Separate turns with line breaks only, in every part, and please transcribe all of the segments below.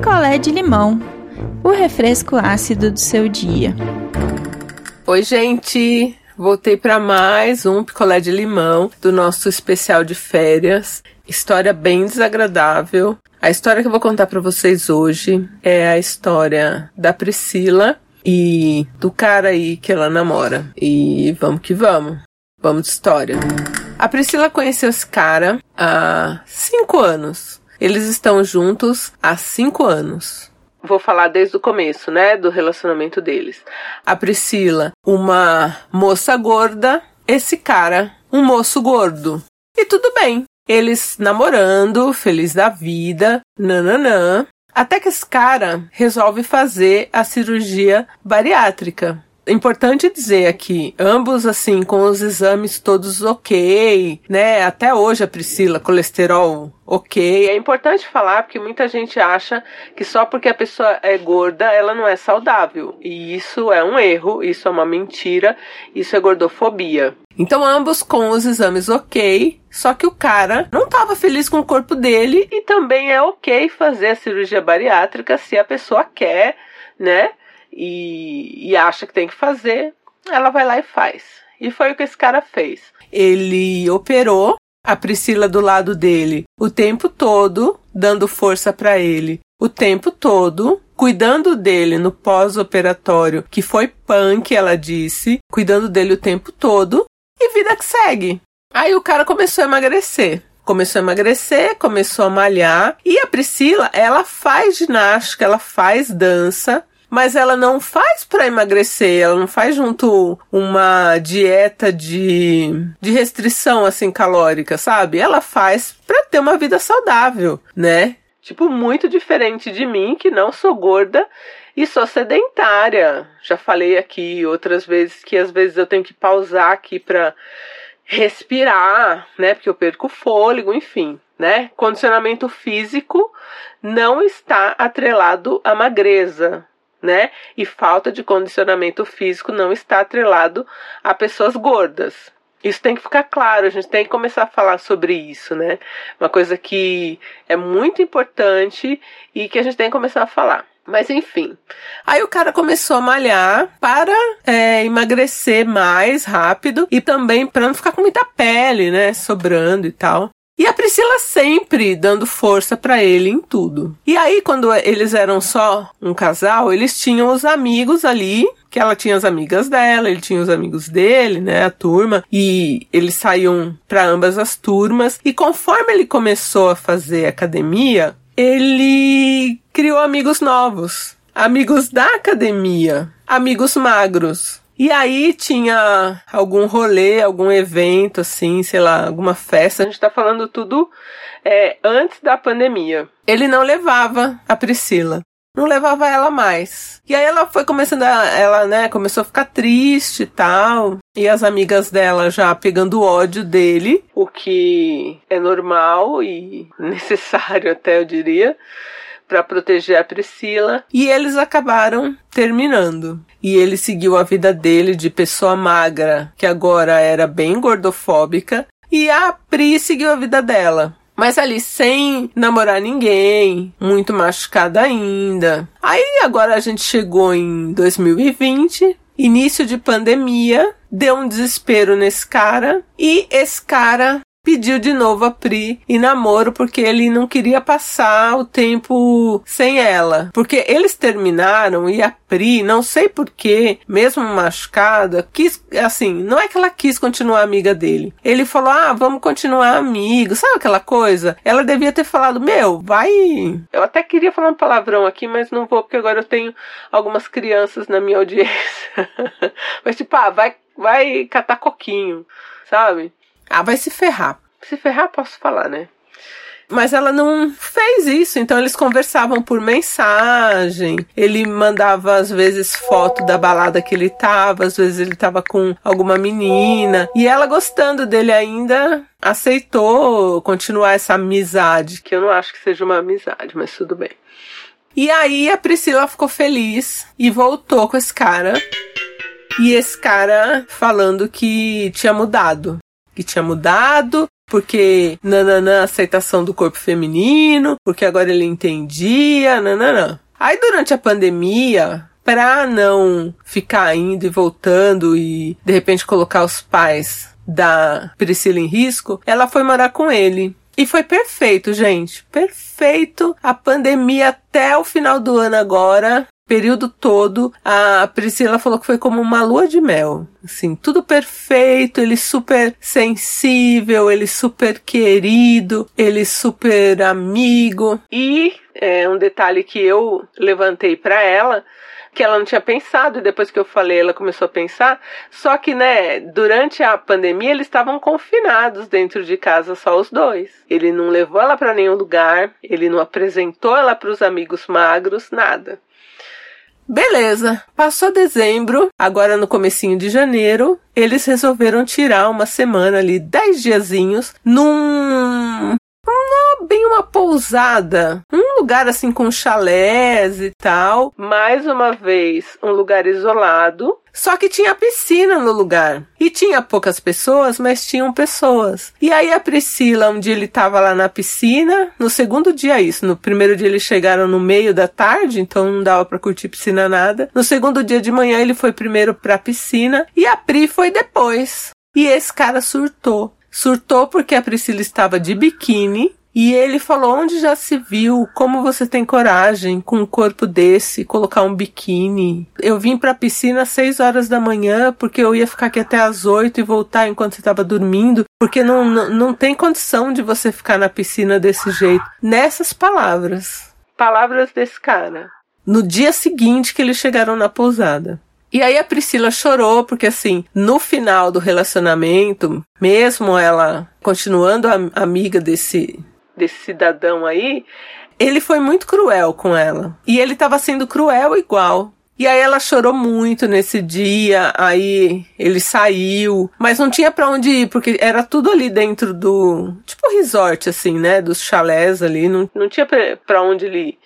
picolé de limão, o refresco ácido do seu dia.
Oi, gente! Voltei para mais um picolé de limão do nosso especial de férias. História bem desagradável. A história que eu vou contar para vocês hoje é a história da Priscila e do cara aí que ela namora. E vamos que vamos. Vamos de história. A Priscila conheceu esse cara há cinco anos. Eles estão juntos há cinco anos. Vou falar desde o começo, né, do relacionamento deles. A Priscila, uma moça gorda, esse cara, um moço gordo. E tudo bem. Eles namorando, feliz da vida, nananã. Até que esse cara resolve fazer a cirurgia bariátrica importante dizer aqui, ambos assim com os exames todos ok, né? Até hoje a Priscila, colesterol ok. É importante falar porque muita gente acha que só porque a pessoa é gorda ela não é saudável. E isso é um erro, isso é uma mentira, isso é gordofobia. Então, ambos com os exames ok, só que o cara não estava feliz com o corpo dele e também é ok fazer a cirurgia bariátrica se a pessoa quer, né? E, e acha que tem que fazer, ela vai lá e faz. E foi o que esse cara fez. Ele operou a Priscila do lado dele o tempo todo, dando força para ele o tempo todo, cuidando dele no pós-operatório, que foi punk, ela disse, cuidando dele o tempo todo, e vida que segue. Aí o cara começou a emagrecer. Começou a emagrecer, começou a malhar, e a Priscila, ela faz ginástica, ela faz dança, mas ela não faz para emagrecer, ela não faz junto uma dieta de, de restrição assim calórica, sabe? Ela faz para ter uma vida saudável, né? Tipo, muito diferente de mim, que não sou gorda e sou sedentária. Já falei aqui outras vezes que às vezes eu tenho que pausar aqui para respirar, né? Porque eu perco fôlego, enfim, né? Condicionamento físico não está atrelado à magreza, né? E falta de condicionamento físico não está atrelado a pessoas gordas. Isso tem que ficar claro, a gente tem que começar a falar sobre isso, né? Uma coisa que é muito importante e que a gente tem que começar a falar. Mas enfim. Aí o cara começou a malhar para é, emagrecer mais rápido e também para não ficar com muita pele, né? Sobrando e tal. E a Priscila sempre dando força para ele em tudo. E aí, quando eles eram só um casal, eles tinham os amigos ali que ela tinha as amigas dela, ele tinha os amigos dele, né, a turma, e eles saíam para ambas as turmas. E conforme ele começou a fazer academia, ele criou amigos novos, amigos da academia, amigos magros. E aí tinha algum rolê, algum evento, assim, sei lá, alguma festa. A gente tá falando tudo é, antes da pandemia. Ele não levava a Priscila. Não levava ela mais. E aí ela foi começando a. Ela, né, começou a ficar triste e tal. E as amigas dela já pegando ódio dele, o que é normal e necessário até, eu diria para proteger a Priscila e eles acabaram terminando. E ele seguiu a vida dele de pessoa magra, que agora era bem gordofóbica, e a Pri seguiu a vida dela. Mas ali sem namorar ninguém, muito machucada ainda. Aí agora a gente chegou em 2020, início de pandemia, deu um desespero nesse cara e esse cara pediu de novo a Pri em namoro porque ele não queria passar o tempo sem ela. Porque eles terminaram e a Pri, não sei porquê, mesmo machucada, quis, assim, não é que ela quis continuar amiga dele. Ele falou, ah, vamos continuar amigos, sabe aquela coisa? Ela devia ter falado, meu, vai. Eu até queria falar um palavrão aqui, mas não vou porque agora eu tenho algumas crianças na minha audiência. mas tipo, ah, vai, vai catar coquinho, sabe? Ah, vai se ferrar. Se ferrar, posso falar, né? Mas ela não fez isso, então eles conversavam por mensagem. Ele mandava às vezes foto da balada que ele tava, às vezes ele tava com alguma menina. E ela gostando dele ainda, aceitou continuar essa amizade, que eu não acho que seja uma amizade, mas tudo bem. E aí a Priscila ficou feliz e voltou com esse cara. E esse cara falando que tinha mudado, que tinha mudado, porque nananã, aceitação do corpo feminino, porque agora ele entendia, nananã. Aí durante a pandemia, para não ficar indo e voltando e de repente colocar os pais da Priscila em risco, ela foi morar com ele. E foi perfeito, gente. Perfeito. A pandemia até o final do ano agora período todo, a Priscila falou que foi como uma lua de mel. Assim, tudo perfeito, ele super sensível, ele super querido, ele super amigo. E é, um detalhe que eu levantei para ela que ela não tinha pensado e depois que eu falei ela começou a pensar. Só que, né, durante a pandemia eles estavam confinados dentro de casa só os dois. Ele não levou ela para nenhum lugar, ele não apresentou ela para os amigos magros, nada. Beleza, passou dezembro, agora no comecinho de janeiro, eles resolveram tirar uma semana ali, dez diazinhos, num bem uma pousada, um lugar assim com chalés e tal. Mais uma vez, um lugar isolado. Só que tinha piscina no lugar. E tinha poucas pessoas, mas tinham pessoas. E aí a Priscila, um dia ele estava lá na piscina, no segundo dia isso, no primeiro dia eles chegaram no meio da tarde, então não dava para curtir piscina nada. No segundo dia de manhã ele foi primeiro para a piscina e a Pri foi depois. E esse cara surtou. Surtou porque a Priscila estava de biquíni e ele falou: onde já se viu? Como você tem coragem com um corpo desse colocar um biquíni? Eu vim pra piscina às 6 horas da manhã porque eu ia ficar aqui até às 8 e voltar enquanto você estava dormindo, porque não, não, não tem condição de você ficar na piscina desse jeito. Nessas palavras. Palavras desse cara. No dia seguinte que eles chegaram na pousada. E aí a Priscila chorou, porque assim, no final do relacionamento, mesmo ela continuando a, amiga desse, desse cidadão aí, ele foi muito cruel com ela. E ele estava sendo cruel igual. E aí ela chorou muito nesse dia, aí ele saiu, mas não tinha para onde ir, porque era tudo ali dentro do, tipo resort assim, né, dos chalés ali, não, não tinha para onde ele ir.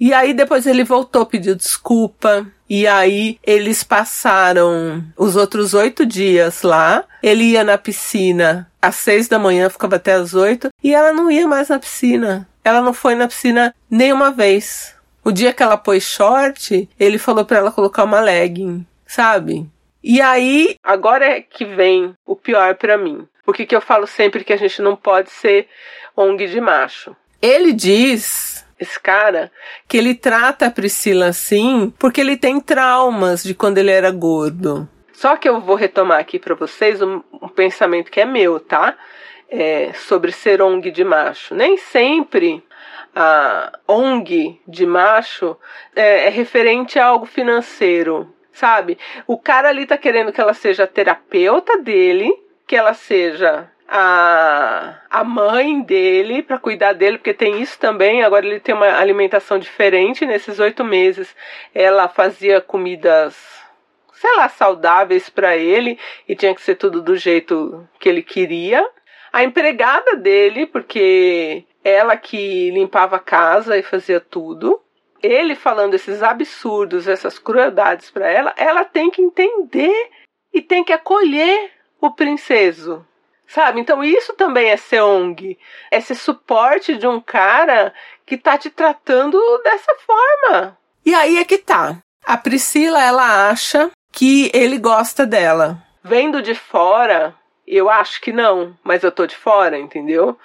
E aí depois ele voltou, pediu desculpa. E aí eles passaram os outros oito dias lá. Ele ia na piscina às seis da manhã, ficava até às oito. E ela não ia mais na piscina. Ela não foi na piscina nenhuma vez. O dia que ela pôs short, ele falou para ela colocar uma legging, sabe? E aí, agora é que vem o pior para mim. Por que eu falo sempre que a gente não pode ser ONG de macho? Ele diz esse cara, que ele trata a Priscila assim porque ele tem traumas de quando ele era gordo. Só que eu vou retomar aqui para vocês um, um, pensamento que é meu, tá? É, sobre ser ONG de macho. Nem sempre a ONG de macho é, é referente a algo financeiro, sabe? O cara ali tá querendo que ela seja terapeuta dele, que ela seja a, a mãe dele para cuidar dele, porque tem isso também. Agora ele tem uma alimentação diferente. Nesses oito meses, ela fazia comidas, sei lá, saudáveis para ele e tinha que ser tudo do jeito que ele queria. A empregada dele, porque ela que limpava a casa e fazia tudo. Ele falando esses absurdos, essas crueldades para ela, ela tem que entender e tem que acolher o princeso Sabe? Então isso também é ser ONG. É ser suporte de um cara que tá te tratando dessa forma. E aí é que tá. A Priscila, ela acha que ele gosta dela. Vendo de fora, eu acho que não, mas eu tô de fora, entendeu?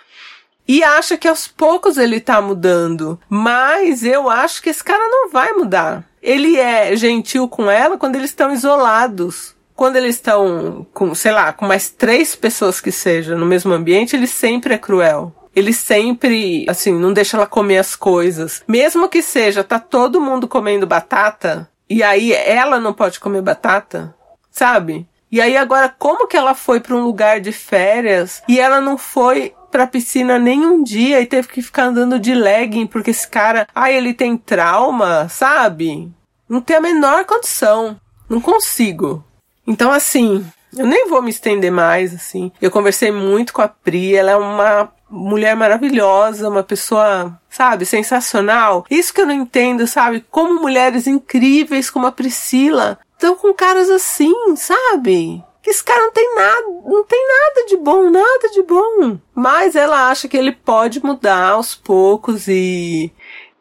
E acha que aos poucos ele tá mudando. Mas eu acho que esse cara não vai mudar. Ele é gentil com ela quando eles estão isolados quando eles estão com, sei lá, com mais três pessoas que sejam no mesmo ambiente, ele sempre é cruel. Ele sempre, assim, não deixa ela comer as coisas. Mesmo que seja, tá todo mundo comendo batata, e aí ela não pode comer batata, sabe? E aí agora, como que ela foi para um lugar de férias e ela não foi pra piscina nem um dia e teve que ficar andando de legging porque esse cara, ai, ele tem trauma, sabe? Não tem a menor condição. Não consigo. Então, assim, eu nem vou me estender mais, assim. Eu conversei muito com a Pri, ela é uma mulher maravilhosa, uma pessoa, sabe, sensacional. Isso que eu não entendo, sabe? Como mulheres incríveis como a Priscila estão com caras assim, sabe? que esse cara não tem nada, não tem nada de bom, nada de bom. Mas ela acha que ele pode mudar aos poucos e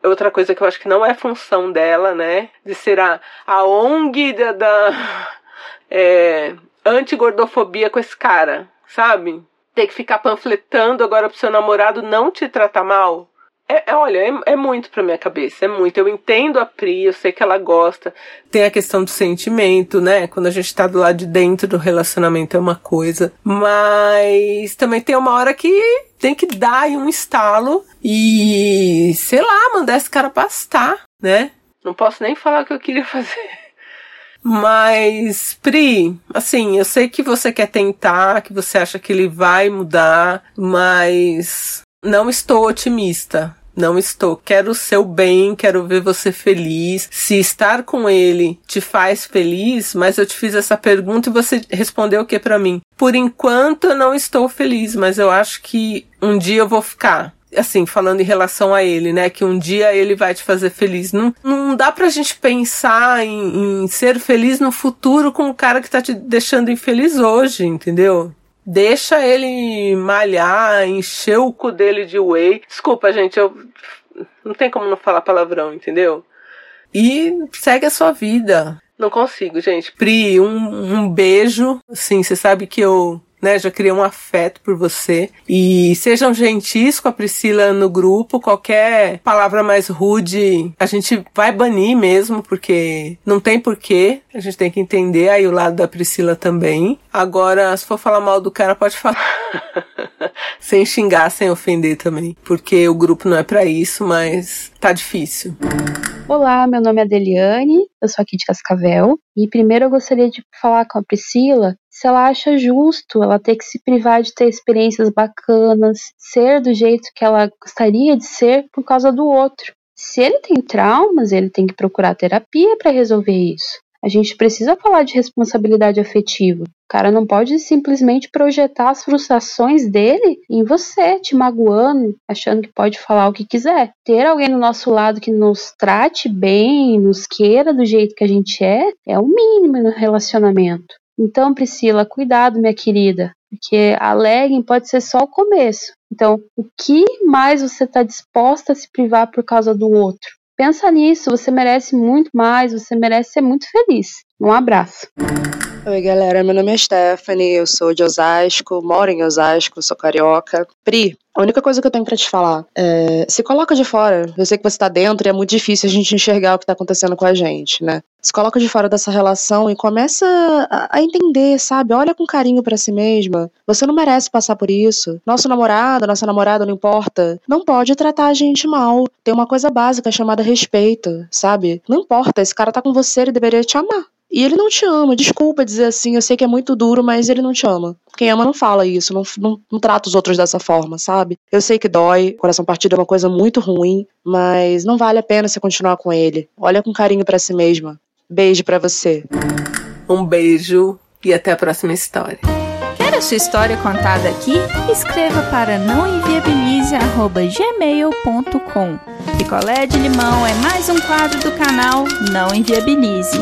outra coisa que eu acho que não é função dela, né? De ser a, a ONG da, da é, anti-gordofobia com esse cara, sabe? Ter que ficar panfletando agora pro seu namorado não te tratar mal. É, é, olha, é, é, muito pra minha cabeça, é muito. Eu entendo a Pri, eu sei que ela gosta. Tem a questão do sentimento, né? Quando a gente tá do lado de dentro do relacionamento é uma coisa. Mas também tem uma hora que tem que dar um estalo e, sei lá, mandar esse cara pastar, né? Não posso nem falar o que eu queria fazer. Mas, Pri, assim, eu sei que você quer tentar, que você acha que ele vai mudar, mas não estou otimista. Não estou. Quero o seu bem, quero ver você feliz. Se estar com ele te faz feliz, mas eu te fiz essa pergunta e você respondeu o que para mim? Por enquanto eu não estou feliz, mas eu acho que um dia eu vou ficar assim, falando em relação a ele, né? Que um dia ele vai te fazer feliz. Não, não dá pra gente pensar em, em ser feliz no futuro com o cara que tá te deixando infeliz hoje, entendeu? Deixa ele malhar, encher o cu dele de whey. Desculpa, gente, eu. Não tem como não falar palavrão, entendeu? E segue a sua vida. Não consigo, gente. Pri, um, um beijo. Sim, você sabe que eu né? Já criei um afeto por você. E sejam gentis com a Priscila no grupo. Qualquer palavra mais rude, a gente vai banir mesmo, porque não tem porquê. A gente tem que entender aí o lado da Priscila também. Agora, se for falar mal do cara, pode falar. sem xingar, sem ofender também. Porque o grupo não é para isso, mas tá difícil.
Olá, meu nome é Adeliane, eu sou aqui de Cascavel. E primeiro eu gostaria de falar com a Priscila se ela acha justo ela ter que se privar de ter experiências bacanas, ser do jeito que ela gostaria de ser por causa do outro. Se ele tem traumas, ele tem que procurar terapia para resolver isso. A gente precisa falar de responsabilidade afetiva. O cara não pode simplesmente projetar as frustrações dele em você, te magoando, achando que pode falar o que quiser. Ter alguém do nosso lado que nos trate bem, nos queira do jeito que a gente é, é o mínimo no relacionamento. Então, Priscila, cuidado, minha querida, porque a legging pode ser só o começo. Então, o que mais você está disposta a se privar por causa do outro? Pensa nisso, você merece muito mais, você merece ser muito feliz. Um abraço.
Oi, galera. Meu nome é Stephanie, eu sou de Osasco, moro em Osasco, sou carioca. Pri, a única coisa que eu tenho para te falar é: se coloca de fora. Eu sei que você tá dentro e é muito difícil a gente enxergar o que tá acontecendo com a gente, né? Se coloca de fora dessa relação e começa a, entender, sabe? Olha com carinho para si mesma. Você não merece passar por isso. Nosso namorado, nossa namorada, não importa. Não pode tratar a gente mal. Tem uma coisa básica chamada respeito, sabe? Não importa, esse cara tá com você, ele deveria te amar. E ele não te ama. Desculpa dizer assim, eu sei que é muito duro, mas ele não te ama. Quem ama não fala isso, não, não, não trata os outros dessa forma, sabe? Eu sei que dói, coração partido é uma coisa muito ruim, mas não vale a pena você continuar com ele. Olha com carinho para si mesma. Beijo para você.
Um beijo e até a próxima história.
Quer a sua história contada aqui? Escreva para nãoenviabilize@gmail.com. Picolé de limão é mais um quadro do canal Não Enviabilize.